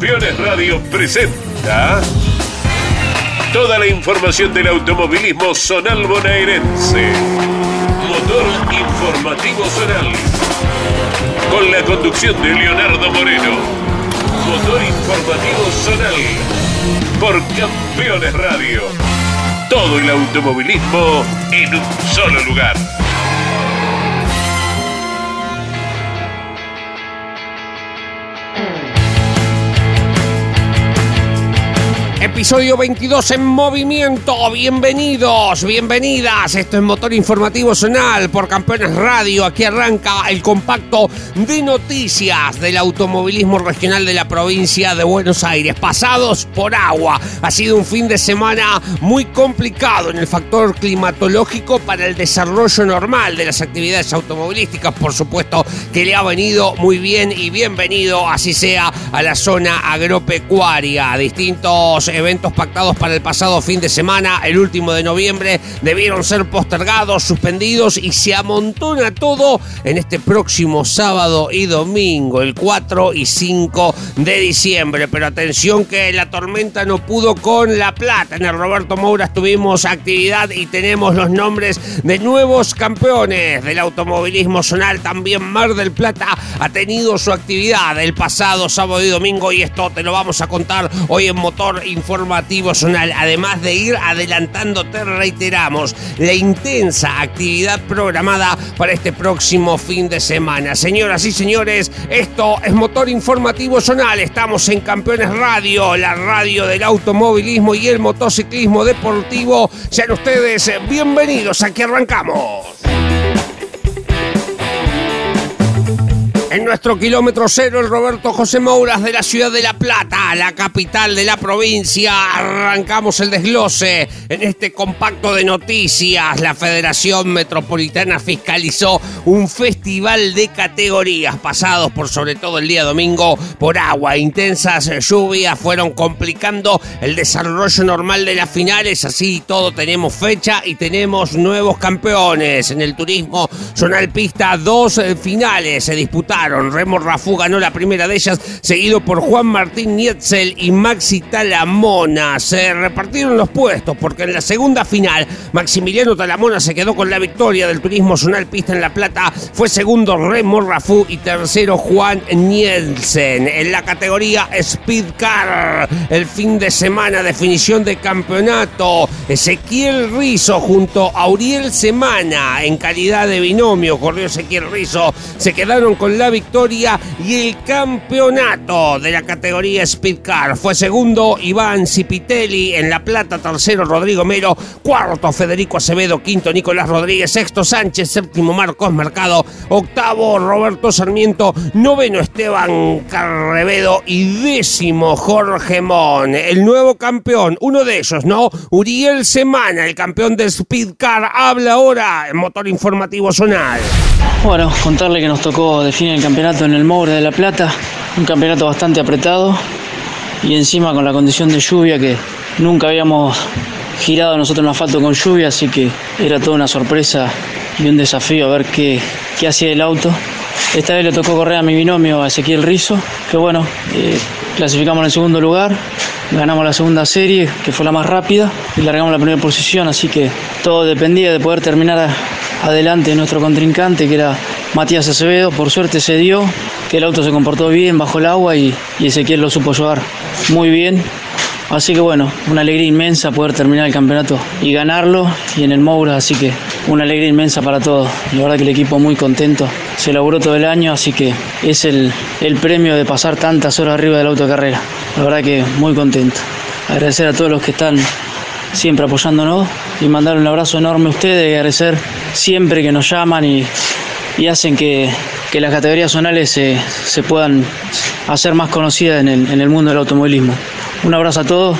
Campeones Radio presenta toda la información del automovilismo zonal bonaerense. Motor Informativo Zonal. Con la conducción de Leonardo Moreno. Motor Informativo Zonal. Por Campeones Radio. Todo el automovilismo en un solo lugar. Episodio 22 en movimiento. Bienvenidos, bienvenidas. Esto es Motor Informativo Zonal por Campeones Radio. Aquí arranca el compacto de noticias del automovilismo regional de la provincia de Buenos Aires. Pasados por agua. Ha sido un fin de semana muy complicado en el factor climatológico para el desarrollo normal de las actividades automovilísticas. Por supuesto que le ha venido muy bien y bienvenido, así sea, a la zona agropecuaria. Distintos eventos pactados para el pasado fin de semana, el último de noviembre, debieron ser postergados, suspendidos y se amontona todo en este próximo sábado y domingo, el 4 y 5 de diciembre. Pero atención que la tormenta no pudo con La Plata. En el Roberto Moura tuvimos actividad y tenemos los nombres de nuevos campeones del automovilismo zonal. También Mar del Plata ha tenido su actividad el pasado sábado y domingo y esto te lo vamos a contar hoy en Motor informativo zonal. Además de ir adelantando, te reiteramos la intensa actividad programada para este próximo fin de semana. Señoras y señores, esto es Motor Informativo Zonal. Estamos en Campeones Radio, la radio del automovilismo y el motociclismo deportivo. Sean ustedes bienvenidos. Aquí arrancamos. En nuestro kilómetro cero, el Roberto José Mouras de la ciudad de La Plata, la capital de la provincia. Arrancamos el desglose en este compacto de noticias. La Federación Metropolitana fiscalizó un festival de categorías pasados por sobre todo el día domingo por agua. Intensas lluvias fueron complicando el desarrollo normal de las finales. Así todo tenemos fecha y tenemos nuevos campeones. En el turismo zonal pista, dos finales se disputaron Remo Rafú ganó la primera de ellas, seguido por Juan Martín Nietzel y Maxi Talamona. Se repartieron los puestos porque en la segunda final Maximiliano Talamona se quedó con la victoria del turismo zonal pista en La Plata. Fue segundo Remo Rafú y tercero Juan Nielsen. En la categoría Speed Car, el fin de semana, definición de campeonato. Ezequiel Rizo junto a Uriel Semana en calidad de binomio. Corrió Ezequiel Rizo. Se quedaron con la victoria y el campeonato de la categoría Speedcar. Fue segundo Iván Cipitelli en La Plata, tercero Rodrigo Mero, cuarto Federico Acevedo, quinto Nicolás Rodríguez, sexto Sánchez, séptimo Marcos Mercado, octavo Roberto Sarmiento, noveno Esteban Carrevedo y décimo Jorge Mon. El nuevo campeón, uno de ellos, ¿no? Uriel Semana, el campeón de Speedcar, habla ahora en Motor Informativo Zonal. Bueno, contarle que nos tocó definir el campeonato en el Moure de La Plata, un campeonato bastante apretado y encima con la condición de lluvia que nunca habíamos girado nosotros en asfalto con lluvia, así que era toda una sorpresa y un desafío a ver qué, qué hacía el auto. Esta vez le tocó correr a mi binomio, a Ezequiel Rizo, que bueno, eh, clasificamos en el segundo lugar, ganamos la segunda serie, que fue la más rápida, y largamos la primera posición, así que todo dependía de poder terminar adelante nuestro contrincante, que era Matías Acevedo. Por suerte se dio, que el auto se comportó bien bajo el agua y, Ezequiel lo supo llevar muy bien. Así que bueno, una alegría inmensa poder terminar el campeonato y ganarlo y en el Moura, así que una alegría inmensa para todos. La verdad que el equipo muy contento, se elaboró todo el año, así que es el, el premio de pasar tantas horas arriba del auto de carrera. La verdad que muy contento. Agradecer a todos los que están siempre apoyándonos y mandar un abrazo enorme a ustedes y agradecer siempre que nos llaman y, hacen que, las categorías zonales se, puedan hacer más conocidas en el, en el, mundo del automovilismo. Un abrazo a todos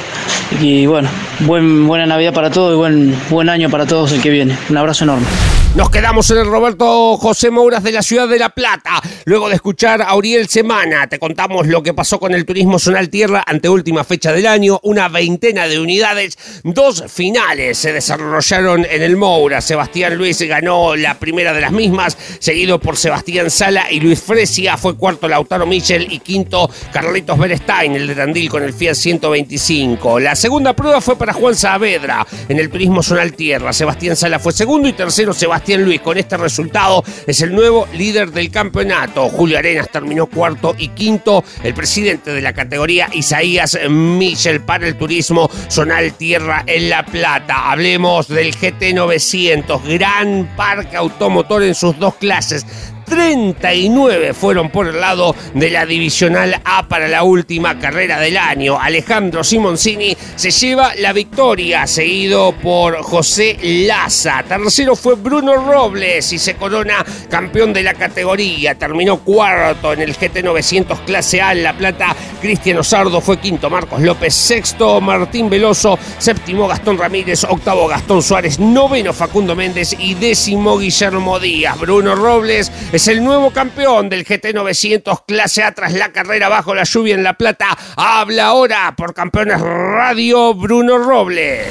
y bueno, buen, buena Navidad para todos y buen, buen año para todos el que viene. Un abrazo enorme. Nos quedamos en el Roberto José Mouras de la ciudad de La Plata. Luego de escuchar a Uriel Semana, te contamos lo que pasó con el turismo zonal tierra ante última fecha del año. Una veintena de unidades, dos finales se desarrollaron en el Moura. Sebastián Luis ganó la primera de las mismas, seguido por Sebastián Sala y Luis Fresia. Fue cuarto Lautaro Michel y quinto Carlitos Berestein, el de Tandil con el Fiat 125. La segunda prueba fue para Juan Saavedra en el turismo zonal tierra. Sebastián Sala fue segundo y tercero Sebastián Luis. Con este resultado es el nuevo líder del campeonato. Julio Arenas terminó cuarto y quinto. El presidente de la categoría, Isaías Michel, para el turismo zonal Tierra en La Plata. Hablemos del GT 900, gran parque automotor en sus dos clases 39 fueron por el lado de la Divisional A para la última carrera del año. Alejandro Simoncini se lleva la victoria, seguido por José Laza. Tercero fue Bruno Robles y se corona campeón de la categoría. Terminó cuarto en el GT 900 clase A en La Plata. Cristiano Sardo fue quinto, Marcos López sexto, Martín Veloso séptimo, Gastón Ramírez octavo, Gastón Suárez noveno, Facundo Méndez y décimo, Guillermo Díaz. Bruno Robles es el nuevo campeón del GT 900 clase A tras la carrera bajo la lluvia en La Plata. Habla ahora por Campeones Radio Bruno Robles.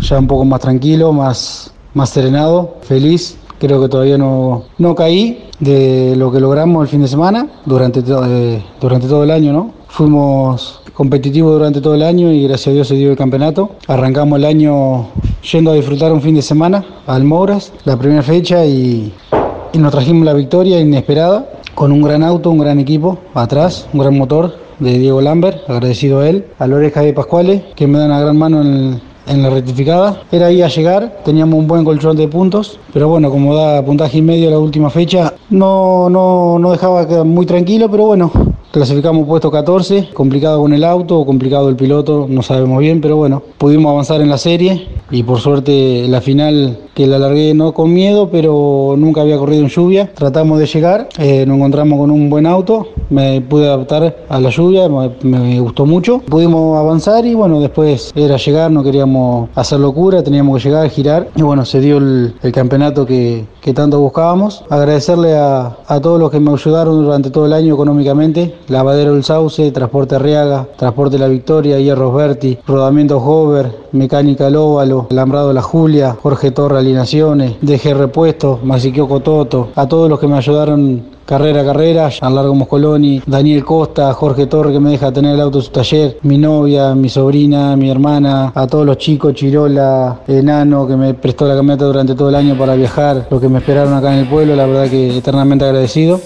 Ya un poco más tranquilo, más, más serenado, feliz. Creo que todavía no, no caí de lo que logramos el fin de semana durante, eh, durante todo el año, ¿no? Fuimos competitivos durante todo el año y gracias a Dios se dio el campeonato. Arrancamos el año yendo a disfrutar un fin de semana al Mouras, la primera fecha y y nos trajimos la victoria inesperada con un gran auto, un gran equipo atrás, un gran motor de Diego Lambert, agradecido a él, a la oreja de Pascuale, que me da una gran mano en, en la rectificada. Era ahí a llegar, teníamos un buen colchón de puntos, pero bueno, como da puntaje y medio la última fecha, no, no, no dejaba muy tranquilo, pero bueno, Clasificamos puesto 14, complicado con el auto, complicado el piloto, no sabemos bien, pero bueno, pudimos avanzar en la serie y por suerte la final que la largué no con miedo, pero nunca había corrido en lluvia. Tratamos de llegar, eh, nos encontramos con un buen auto, me pude adaptar a la lluvia, me, gustó mucho. Pudimos avanzar y bueno, después era llegar, no queríamos hacer locura, teníamos que llegar, girar y bueno, se dio el, campeonato que, tanto buscábamos. Agradecerle a, a todos los que me ayudaron durante todo el año económicamente, Lavadero El Sauce, Transporte Arriaga, Transporte La Victoria, Hierros Berti, Rodamiento Hover, Mecánica El Óvalo, Lambrado La Julia, Jorge Torre Alinaciones, Repuesto, Masiquio Cototo, a todos los que me ayudaron carrera a carrera, Largo Moscoloni, Daniel Costa, Jorge Torre que me deja tener el auto en su taller, mi novia, mi sobrina, mi hermana, a todos los chicos, Chirola, Enano que me prestó la camioneta durante todo el año para viajar, los que me esperaron acá en el pueblo, la verdad que eternamente agradecido.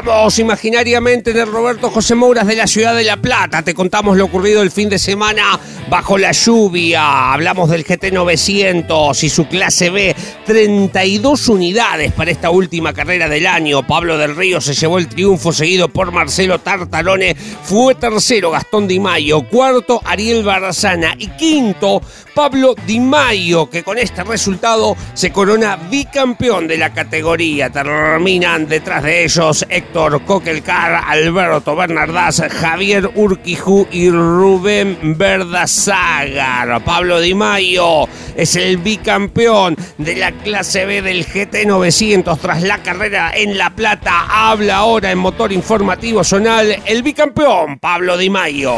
Estamos imaginariamente en el Roberto José Mouras de la ciudad de La Plata. Te contamos lo ocurrido el fin de semana bajo la lluvia. Hablamos del GT 900 y su clase B. 32 unidades para esta última carrera del año. Pablo del Río se llevó el triunfo seguido por Marcelo Tartarone. Fue tercero Gastón Di Mayo. Cuarto Ariel Barzana. Y quinto Pablo Di Mayo, que con este resultado se corona bicampeón de la categoría. Terminan detrás de ellos Héctor Coquelcar, Alberto Bernardaz, Javier Urquiju y Rubén Verdazágar. Pablo Di Mayo es el bicampeón de la clase B del GT 900 tras la carrera en La Plata. Habla ahora en Motor Informativo Zonal el bicampeón Pablo Di Mayo.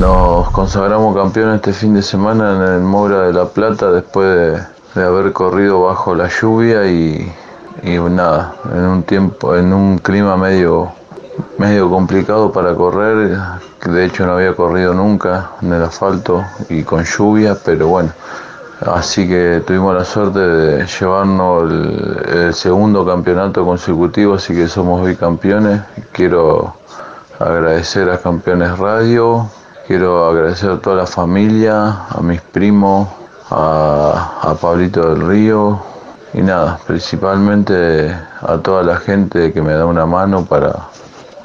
Nos consagramos campeón este fin de semana en el Mora de La Plata después de, haber corrido bajo la lluvia y, nada, en un tiempo, en un clima medio, medio complicado para correr, que de hecho no había corrido nunca en el asfalto y con lluvia, pero bueno, así que tuvimos la suerte de llevarnos el, segundo campeonato consecutivo, así que somos bicampeones. Quiero agradecer a Campeones Radio, Quiero agradecer a toda la familia, a mis primos, a, Pablito del Río y nada, principalmente a toda la gente que me da una mano para,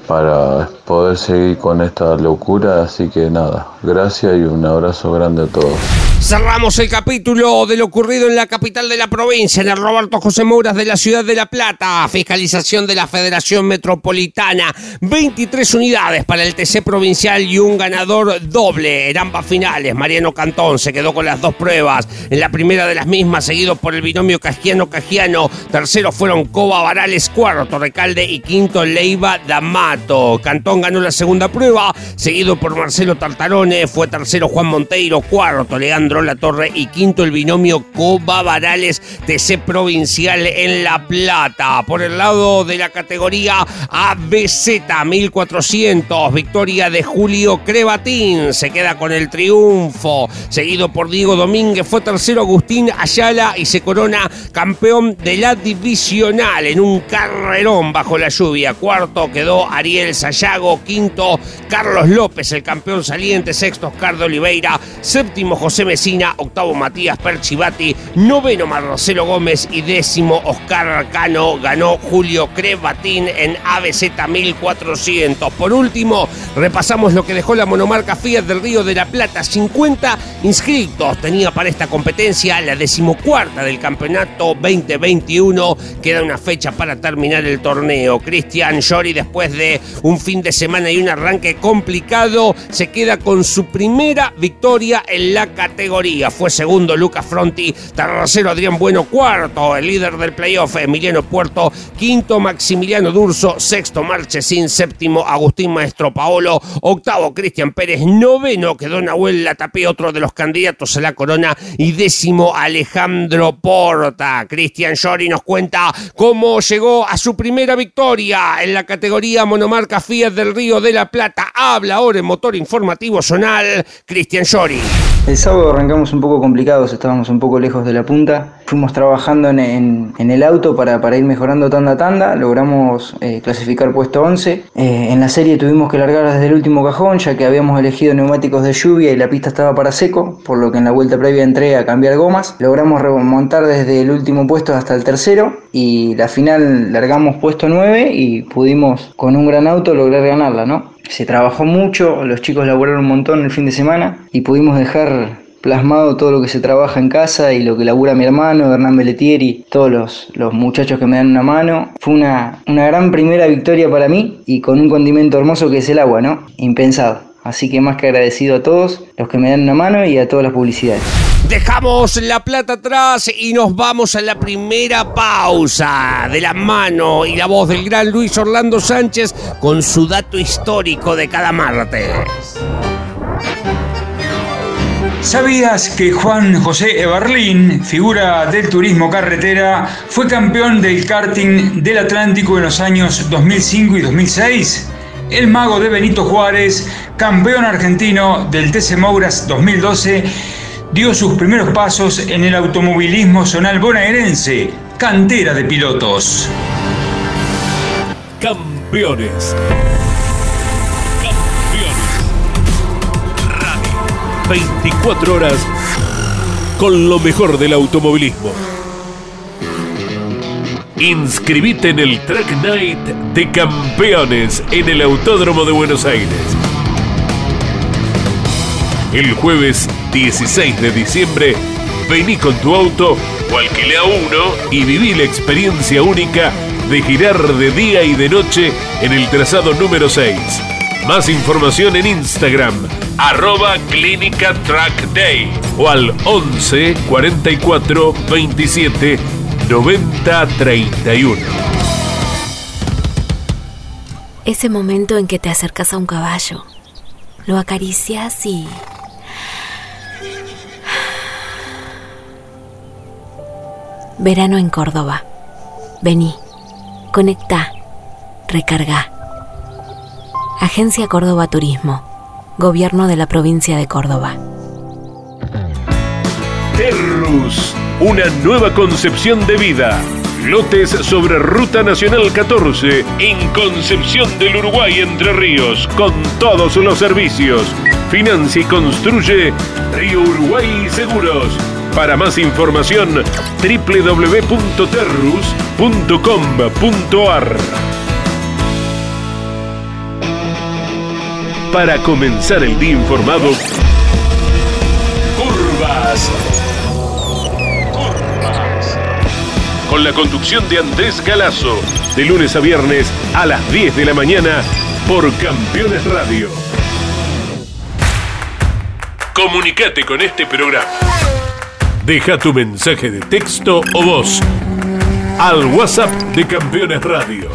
para poder seguir con esta locura. Así que nada, gracias y un abrazo grande a todos. Cerramos el capítulo de lo ocurrido en la capital de la provincia, en el Roberto José Mouras de la ciudad de La Plata. Fiscalización de la Federación Metropolitana. 23 unidades para el TC provincial y un ganador doble en ambas finales. Mariano Cantón se quedó con las dos pruebas. En la primera de las mismas, seguido por el binomio Cajiano-Cajiano. Tercero fueron Coba Varales, cuarto Recalde y quinto Leiva D'Amato. Cantón ganó la segunda prueba, seguido por Marcelo Tartarone. Fue tercero Juan Monteiro, cuarto Leandro la Torre y quinto el binomio Coba Varales TC Provincial en La Plata. Por el lado de la categoría ABZ 1400, victoria de Julio Crebatín, se queda con el triunfo, seguido por Diego Domínguez, fue tercero Agustín Ayala y se corona campeón de la divisional en un carrerón bajo la lluvia. Cuarto quedó Ariel Sayago, quinto Carlos López, el campeón saliente, sexto Oscar de Oliveira, séptimo José Messi octavo Matías Perchivati, noveno Marcelo Gómez y décimo Oscar Arcano. Ganó Julio Crebatín en ABZ 1400. Por último, repasamos lo que dejó la monomarca Fiat del Río de la Plata. 50 inscritos tenía para esta competencia, la decimocuarta del campeonato 2021. Queda una fecha para terminar el torneo. Cristian Llori, después de un fin de semana y un arranque complicado, se queda con su primera victoria en la categoría fue segundo Lucas Fronti, tercero Adrián Bueno, cuarto el líder del playoff Emiliano Puerto, quinto Maximiliano Durso, sexto Marchesín, séptimo Agustín Maestro Paolo, octavo Cristian Pérez, noveno quedó Nahuel Latapé, otro de los candidatos a la corona, y décimo Alejandro Porta. Cristian Shori nos cuenta cómo llegó a su primera victoria en la categoría monomarca Fiat del Río de la Plata. Habla ahora en motor informativo zonal Cristian Shori. El sábado arrancamos un poco complicados, estábamos un poco lejos de la punta. Fuimos trabajando en, el auto para, ir mejorando tanda tanda. Logramos eh, clasificar puesto 11. Eh, en la serie tuvimos que largar desde el último cajón, ya que habíamos elegido neumáticos de lluvia y la pista estaba para seco, por lo que en la vuelta previa entré a cambiar gomas. Logramos remontar desde el último puesto hasta el tercero y la final largamos puesto 9 y pudimos con un gran auto lograr ganarla, ¿no? Se trabajó mucho, los chicos laburaron un montón el fin de semana y pudimos dejar plasmado todo lo que se trabaja en casa y lo que labura mi hermano, Hernán Belletieri, todos los, los muchachos que me dan una mano. Fue una, una gran primera victoria para mí y con un condimento hermoso que es el agua, ¿no? Impensado. Así que más que agradecido a todos los que me dan una mano y a todas las publicidades. Dejamos la plata atrás y nos vamos a la primera pausa de la mano y la voz del gran Luis Orlando Sánchez con su dato histórico de cada martes. ¿Sabías que Juan José Eberlín, figura del turismo carretera, fue campeón del karting del Atlántico en los años 2005 y 2006? El mago de Benito Juárez, campeón argentino del TC Mouras 2012, dio sus primeros pasos en el automovilismo zonal bonaerense, cantera de pilotos. Campeones. Campeones. Radio. 24 horas con lo mejor del automovilismo. Inscribite en el Track Night de Campeones en el Autódromo de Buenos Aires. El jueves 16 de diciembre, vení con tu auto o uno y viví la experiencia única de girar de día y de noche en el trazado número 6. Más información en Instagram, arroba Clínica Track Day o al 11 44 27 90 31. Ese momento en que te acercas a un caballo, lo acaricias y Verano en Córdoba. Vení, conecta, recarga. Agencia Córdoba Turismo. Gobierno de la provincia de Córdoba. Terrus, una nueva concepción de vida. Lotes sobre Ruta Nacional 14 en Concepción del Uruguay Entre Ríos, con todos los servicios. Financia y construye Río Uruguay Seguros. Para más información, www.terrus.com.ar. Para comenzar el día informado, Curvas. Con la conducción de Andrés Galazo, de lunes a viernes a las 10 de la mañana por Campeones Radio. Comunicate con este programa. Deja tu mensaje de texto o voz al WhatsApp de Campeones Radio.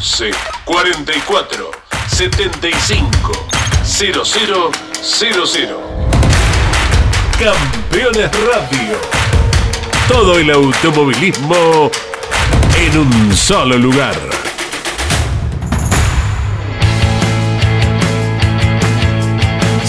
11 44 75 0000. Campeones Radio. Todo el automovilismo en un solo lugar.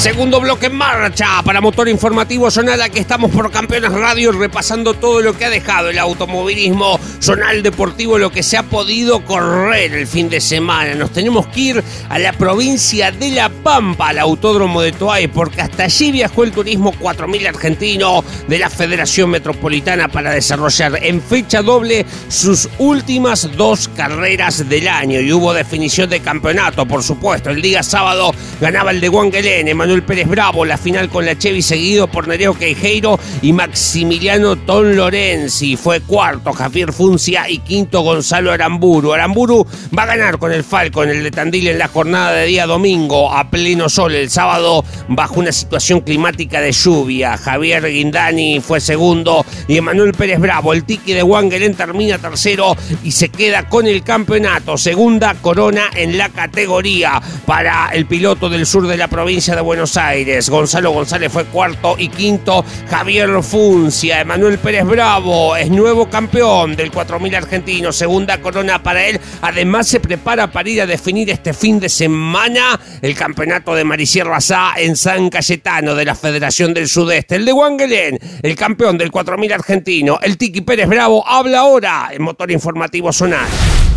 Segundo bloque en marcha para Motor Informativo Zonal, que estamos por Campeones Radio repasando todo lo que ha dejado el automovilismo zonal deportivo, lo que se ha podido correr el fin de semana. Nos tenemos que ir a la provincia de La Pampa, al Autódromo de Toay, porque hasta allí viajó el turismo 4000 argentino de la Federación Metropolitana para desarrollar en fecha doble sus últimas dos carreras del año. Y hubo definición de campeonato, por supuesto. El día sábado ganaba el de Wangelene, Manuel Pérez Bravo, la final con la Chevy seguido por Nereo Queijeiro y Maximiliano Ton Lorenzi. Fue cuarto Javier Funcia y quinto Gonzalo Aramburu. Aramburu va a ganar con el Falcon, el de Tandil en la jornada de día domingo a pleno sol. El sábado bajo una situación climática de lluvia. Javier Guindani fue segundo y Emanuel Pérez Bravo, el tiki de Wangelén termina tercero y se queda con el campeonato. Segunda corona en la categoría para el piloto del sur de la provincia de Buenos Aires. Gonzalo González fue cuarto y quinto. Javier Funcia, Emanuel Pérez Bravo es nuevo campeón del 4000 argentino. Segunda corona para él. Además se prepara para ir a definir este fin de semana el campeonato de Marisierra Sá en San Cayetano de la Federación del Sudeste. El de Wangelén, el campeón del 4000 argentino. El Tiki Pérez Bravo habla ahora en Motor Informativo Zonal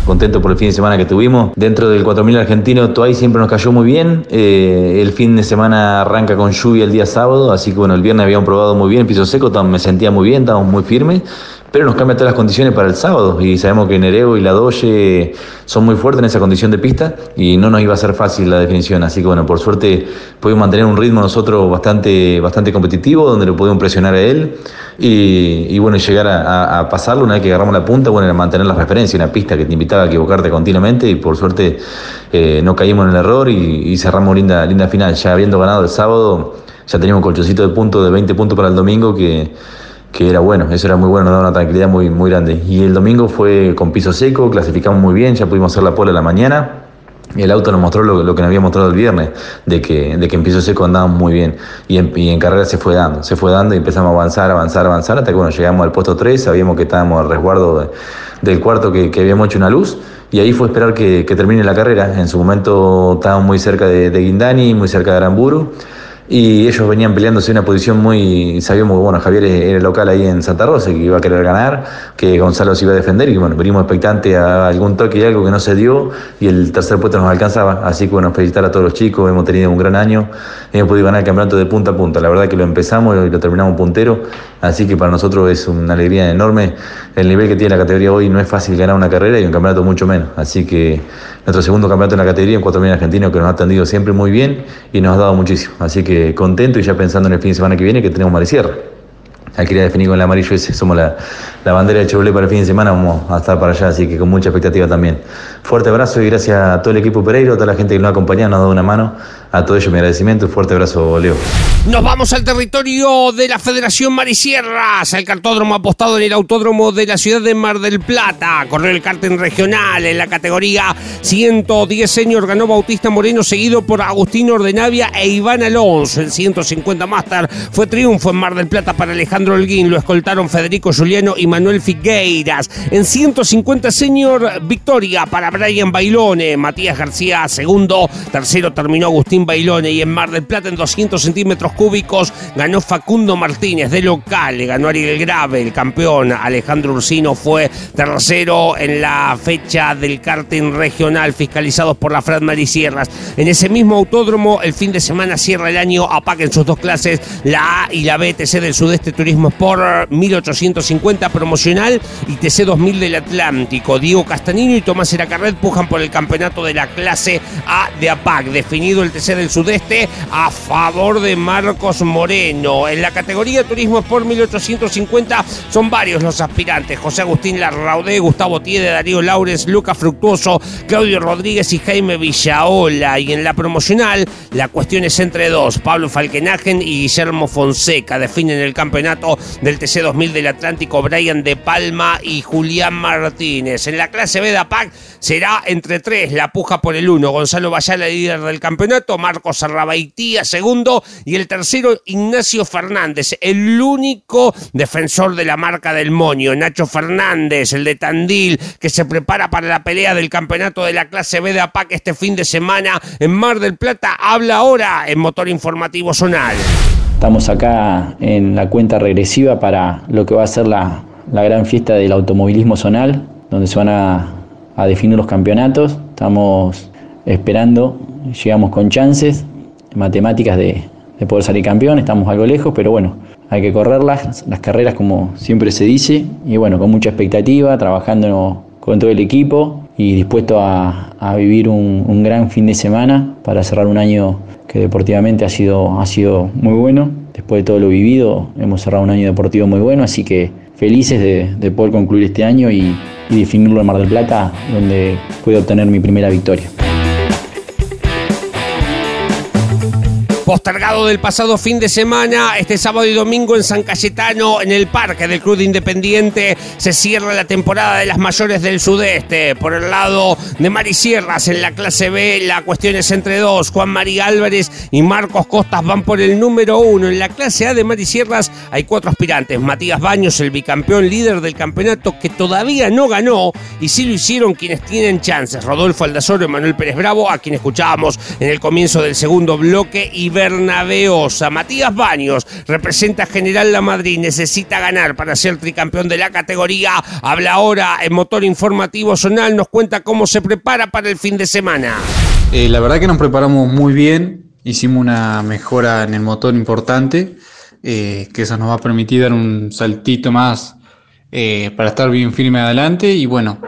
contento por el fin de semana que tuvimos. Dentro del 4000 argentino, Toay siempre nos cayó muy bien. Eh, el fin de semana arranca con lluvia el día sábado, así que bueno, el viernes habíamos probado muy bien, piso seco, me sentía muy bien, estábamos muy firmes pero nos cambia todas las condiciones para el sábado y sabemos que Nereo y la Doye son muy fuertes en esa condición de pista y no nos iba a ser fácil la definición, así que bueno, por suerte pudimos mantener un ritmo nosotros bastante, bastante competitivo, donde lo pudimos presionar a él y, bueno, llegar a, pasarlo una vez que agarramos la punta, bueno, era mantener la referencia, una pista que te invitaba a equivocarte continuamente y por suerte eh, no caímos en el error y, cerramos linda, linda final, ya habiendo ganado el sábado, ya teníamos un colchoncito de puntos de 20 puntos para el domingo que que era bueno, eso era muy bueno, nos daba una tranquilidad muy, muy grande. Y el domingo fue con piso seco, clasificamos muy bien, ya pudimos hacer la pole en la mañana. El auto nos mostró lo, que nos había mostrado el viernes, de que, de que en piso seco andábamos muy bien. Y en, y en, carrera se fue dando, se fue dando y empezamos a avanzar, avanzar, avanzar, hasta que bueno, llegamos al puesto 3, sabíamos que estábamos al resguardo del cuarto que, que, habíamos hecho una luz. Y ahí fue esperar que, que, termine la carrera. En su momento estábamos muy cerca de, de Guindani, muy cerca de Aramburu y ellos venían peleándose una posición muy, sabíamos, bueno, Javier era local ahí en Santa Rosa, que iba a querer ganar, que Gonzalo se iba a defender y bueno, venimos expectantes a algún toque y algo que no se dio y el tercer puesto nos alcanzaba, así que bueno, felicitar a todos los chicos, hemos tenido un gran año, hemos podido ganar el campeonato de punta a punta, la verdad que lo empezamos y lo terminamos puntero, así que para nosotros es una alegría enorme, el nivel que tiene la categoría hoy no es fácil ganar una carrera y un campeonato mucho menos, así que nuestro segundo campeonato en la categoría en 4.000 argentinos que nos ha atendido siempre muy bien y nos ha dado muchísimo, así que contento y ya pensando en el fin de semana que viene que tenemos Marisierra. Ahí quería definir con el amarillo ese, somos la, la bandera de Chevrolet para el fin de semana, vamos a estar para allá, así que con mucha expectativa también. Fuerte abrazo y gracias a todo el equipo Pereiro, a toda la gente que nos ha acompañado, nos ha dado una mano. A todo ello mi agradecimiento y fuerte abrazo, Leo. Nos vamos al territorio de la Federación Marisierras, al cartódromo apostado en el autódromo de la ciudad de Mar del Plata. Corrió el cartel regional en la categoría 110 senior, ganó Bautista Moreno, seguido por Agustín Ordenavia e Iván Alonso. El 150 Master fue triunfo en Mar del Plata para Alejandro Holguín, lo escoltaron Federico Juliano y Manuel Figueiras. En 150 senior, victoria para Brian Bailone, Matías García segundo, tercero terminó Agustín Martín Bailone y en Mar del Plata en 200 centímetros cúbicos ganó Facundo Martínez de local, le ganó Ariel Grave, el campeón Alejandro Ursino fue tercero en la fecha del karting regional fiscalizados por la Fran Marisierras. En ese mismo autódromo el fin de semana cierra el año APAC en sus dos clases, la A y la B TC del Sudeste Turismo Sport 1850 promocional y TC 2000 del Atlántico. Diego Castanino y Tomás Eracarret pujan por el campeonato de la clase A de APAC, definido el TC del Sudeste a favor de Marcos Moreno. En la categoría Turismo Sport 1850 son varios los aspirantes. José Agustín Larraudé, Gustavo Tiede, Darío Laures, Lucas Fructuoso, Claudio Rodríguez y Jaime Villaola. Y en la promocional, la cuestión es entre dos. Pablo Falkenagen y Guillermo Fonseca definen el campeonato del TC 2000 del Atlántico, Brian de Palma y Julián Martínez. En la clase B de APAC será entre tres, la puja por el uno. Gonzalo Bayala, líder del campeonato, Marcos Arrabaitía, segundo, y el tercero, Ignacio Fernández, el único defensor de la marca del Moño. Nacho Fernández, el de Tandil, que se prepara para la pelea del campeonato de la clase B de APAC este fin de semana en Mar del Plata, habla ahora en Motor Informativo Zonal. Estamos acá en la cuenta regresiva para lo que va a ser la, la gran fiesta del automovilismo zonal, donde se van a, a definir los campeonatos. Estamos esperando, llegamos con chances matemáticas de, de poder salir campeón, estamos algo lejos, pero bueno, hay que correrlas, las carreras como siempre se dice, y bueno, con mucha expectativa, trabajando con todo el equipo y dispuesto a, a vivir un, un, gran fin de semana para cerrar un año que deportivamente ha sido, ha sido muy bueno. Después de todo lo vivido, hemos cerrado un año deportivo muy bueno, así que felices de, de poder concluir este año y, y definirlo en Mar del Plata, donde pude obtener mi primera victoria. Postergado del pasado fin de semana, este sábado y domingo en San Cayetano, en el Parque del Club Independiente, se cierra la temporada de las mayores del sudeste. Por el lado de Mari Sierras, en la clase B, la cuestión es entre dos. Juan María Álvarez y Marcos Costas van por el número uno. En la clase A de Mari Sierras hay cuatro aspirantes. Matías Baños, el bicampeón líder del campeonato, que todavía no ganó, y sí lo hicieron quienes tienen chances. Rodolfo Aldazoro y Manuel Pérez Bravo, a quien escuchábamos en el comienzo del segundo bloque, y Bernabeosa. Matías Baños representa General La Madrid, necesita ganar para ser tricampeón de la categoría. Habla ahora en Motor Informativo Zonal, nos cuenta cómo se prepara para el fin de semana. Eh, la verdad que nos preparamos muy bien, hicimos una mejora en el motor importante, eh, que eso nos va a permitir dar un saltito más eh, para estar bien firme adelante y bueno.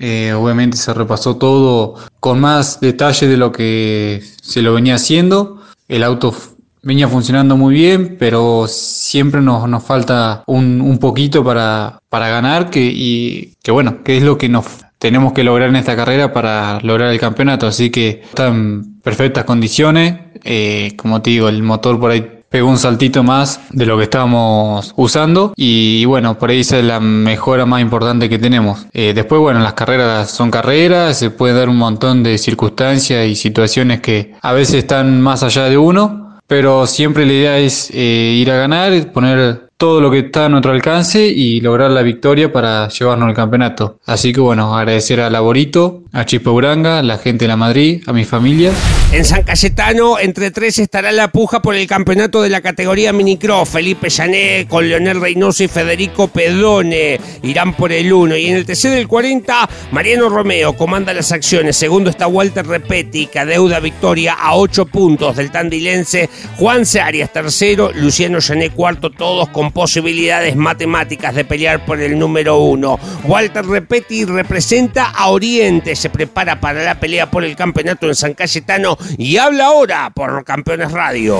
Obviamente se repasó todo con más detalle de lo que se lo venía haciendo. El auto venía funcionando muy bien, pero siempre nos, nos falta un, un poquito para, para ganar que, y que bueno, que es lo que nos tenemos que lograr en esta carrera para lograr el campeonato. Así que está en perfectas condiciones. Eh, como te digo, el motor por ahí pegó un saltito más de lo que estábamos usando y bueno, por ahí esa es la mejora más importante que tenemos. Eh, después, bueno, las carreras son carreras, se puede dar un montón de circunstancias y situaciones que a veces están más allá de uno, pero siempre la idea es eh, ir a ganar, poner todo lo que está a nuestro alcance y lograr la victoria para llevarnos al campeonato. Así que bueno, agradecer a Laborito, a Chispo Uranga, a la gente de la Madrid, a mi familia. En San Cayetano, entre tres estará la puja por el campeonato de la categoría Minicross. Felipe Llané con Leonel Reynoso y Federico Pedone irán por el 1. Y en el TC del 40, Mariano Romeo comanda las acciones. Segundo está Walter Repetti, que adeuda victoria a 8 puntos del tandilense. Juan Arias tercero, Luciano Llané cuarto, todos con posibilidades matemáticas de pelear por el número 1. Walter Repetti representa a Oriente, se prepara para la pelea por el campeonato en San Cayetano y habla ahora por Campeones Radio.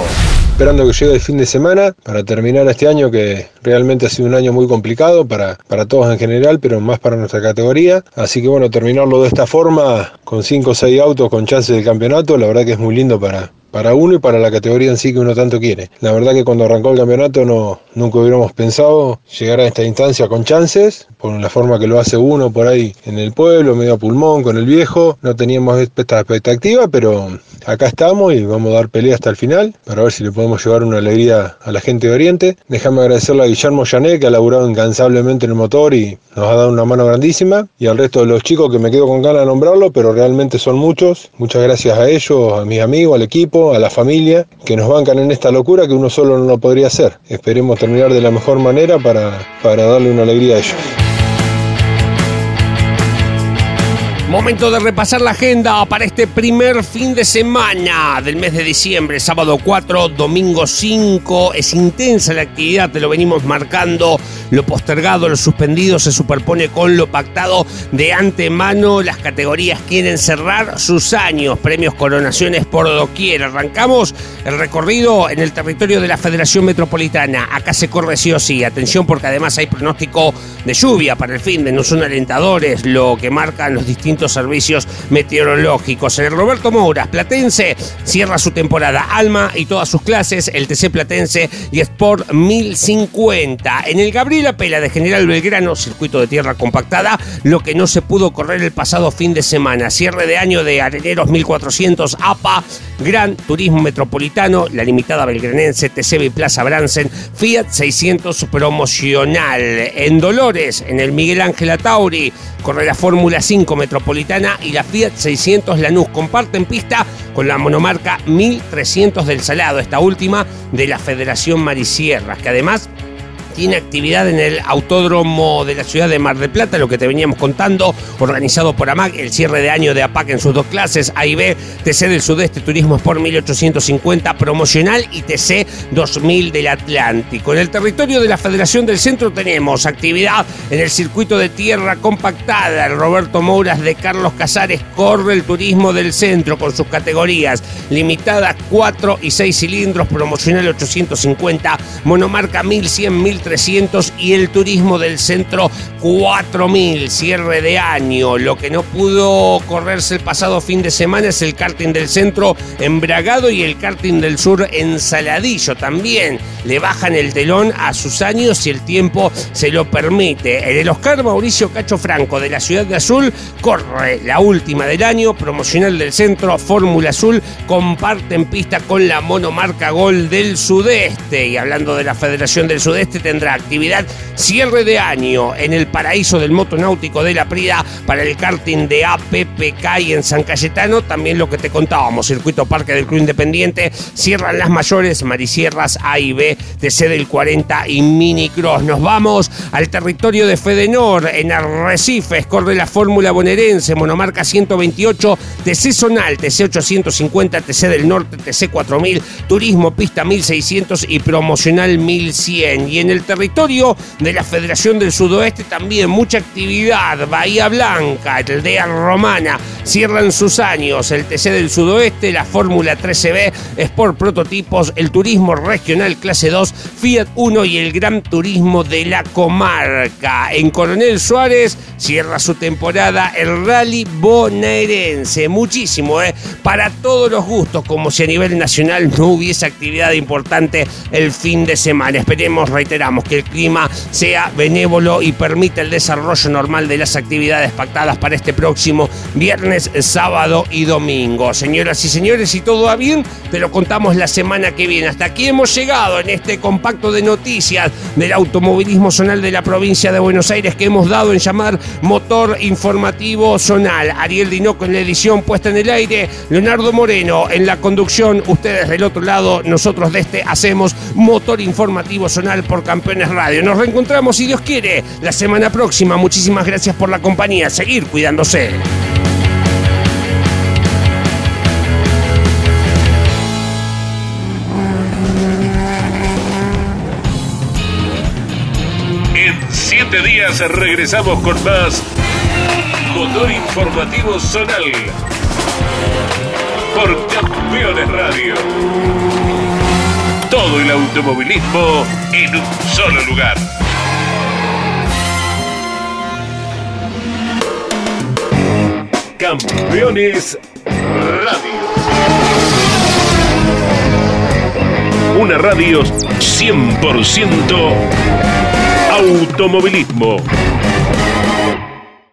Esperando que llegue el fin de semana para terminar este año que realmente ha sido un año muy complicado para, para todos en general, pero más para nuestra categoría. Así que bueno, terminarlo de esta forma, con 5 o 6 autos con chances del campeonato, la verdad que es muy lindo para, para uno y para la categoría en sí que uno tanto quiere. La verdad que cuando arrancó el campeonato no, nunca hubiéramos pensado llegar a esta instancia con chances, por la forma que lo hace uno por ahí en el pueblo, medio pulmón, con el viejo. No teníamos esta expectativa, pero acá estamos y vamos a dar pelea hasta el final para ver si le podemos llevar una alegría a la gente de Oriente. Déjame agradecerle a Guillermo Jané que ha laburado incansablemente en el motor y nos ha dado una mano grandísima y al resto de los chicos que me quedo con ganas de nombrarlo, pero realmente son muchos. Muchas gracias a ellos, a mis amigos, al equipo, a la familia que nos bancan en esta locura que uno solo no lo podría hacer. Esperemos terminar de la mejor manera para, para darle una alegría a ellos. Momento de repasar la agenda para este primer fin de semana del mes de diciembre, sábado 4, domingo 5. Es intensa la actividad, te lo venimos marcando. Lo postergado, lo suspendido se superpone con lo pactado de antemano. Las categorías quieren cerrar sus años. Premios, coronaciones por doquier. Arrancamos el recorrido en el territorio de la Federación Metropolitana. Acá se corre sí o sí. Atención porque además hay pronóstico de lluvia para el fin de no son alentadores lo que marcan los distintos servicios meteorológicos. El Roberto Mouras, Platense, cierra su temporada Alma y todas sus clases, el TC Platense y Sport 1050. En el Gabriela Pela de General Belgrano, circuito de tierra compactada, lo que no se pudo correr el pasado fin de semana. Cierre de año de Areneros 1400 APA, Gran Turismo Metropolitano, la limitada belgranense TC Plaza Bransen, Fiat 600 promocional. En Dolores, en el Miguel Ángel Atauri, corre la Fórmula 5 Metropolitana y la Fiat 600 Lanús. Comparten pista con la monomarca 1300 del Salado, esta última de la Federación Marisierras, que además tiene actividad en el Autódromo de la ciudad de Mar del Plata, lo que te veníamos contando, organizado por AMAC, el cierre de año de APAC en sus dos clases, A y B, TC del Sudeste, Turismo Sport 1850, promocional y TC 2000 del Atlántico. En el territorio de la Federación del Centro tenemos actividad en el circuito de tierra compactada. El Roberto Mouras de Carlos Casares corre el turismo del centro con sus categorías limitadas 4 y 6 cilindros, promocional 850, monomarca 1100, 1300 300 y el turismo del centro 4000, cierre de año. Lo que no pudo correrse el pasado fin de semana es el karting del centro embragado y el karting del sur en Saladillo. También le bajan el telón a sus años si el tiempo se lo permite. En el Oscar Mauricio Cacho Franco de la Ciudad de Azul corre la última del año, promocional del centro, Fórmula Azul, comparten pista con la monomarca Gol del Sudeste. Y hablando de la Federación del Sudeste, tendrá actividad cierre de año en el paraíso del motonáutico de la Prida para el karting de APPK y en San Cayetano. También lo que te contábamos, Circuito Parque del Club Independiente. Cierran las mayores Marisierras A y B, TC del 40 y Minicross. Nos vamos al territorio de Fedenor en Arrecifes. Corre la Fórmula Bonaerense, monomarca 128, TC Zonal, TC 850, TC del Norte, TC 4000, Turismo Pista 1600 y Promocional 1100. Y en el territorio de la Federación del Sudoeste también mucha actividad. Bahía Blanca, Aldea Romana, cierran sus años. El TC del Sudoeste, la Fórmula 13B, Sport Prototipos, el Turismo Regional Clase 2, Fiat 1 y el Gran Turismo de la Comarca. En Coronel Suárez cierra su temporada el Rally Bonaerense. Muchísimo, ¿eh? Para todos los gustos, como si a nivel nacional no hubiese actividad importante el fin de semana. Esperemos, reiteramos, que el clima sea benévolo y permita el desarrollo normal de las actividades pactadas para este próximo viernes, sábado y domingo. Señoras y señores, si todo va bien, te lo contamos la semana que viene. Hasta aquí hemos llegado en este compacto de noticias del automovilismo zonal de la provincia de Buenos Aires que hemos dado en llamar Motor Informativo Zonal. Ariel Dinoco en la edición puesta en el aire, Leonardo Moreno en la conducción, ustedes del otro lado, nosotros de este hacemos Motor Informativo Zonal por Campeones Radio. Nos reencontramos, si Dios quiere, la semana próxima. Muchísimas gracias por la compañía. Seguir cuidándose. Siete días regresamos con más Motor Informativo Zonal por Campeones Radio. Todo el automovilismo en un solo lugar. Campeones Radio. Una radio 100% automovilismo.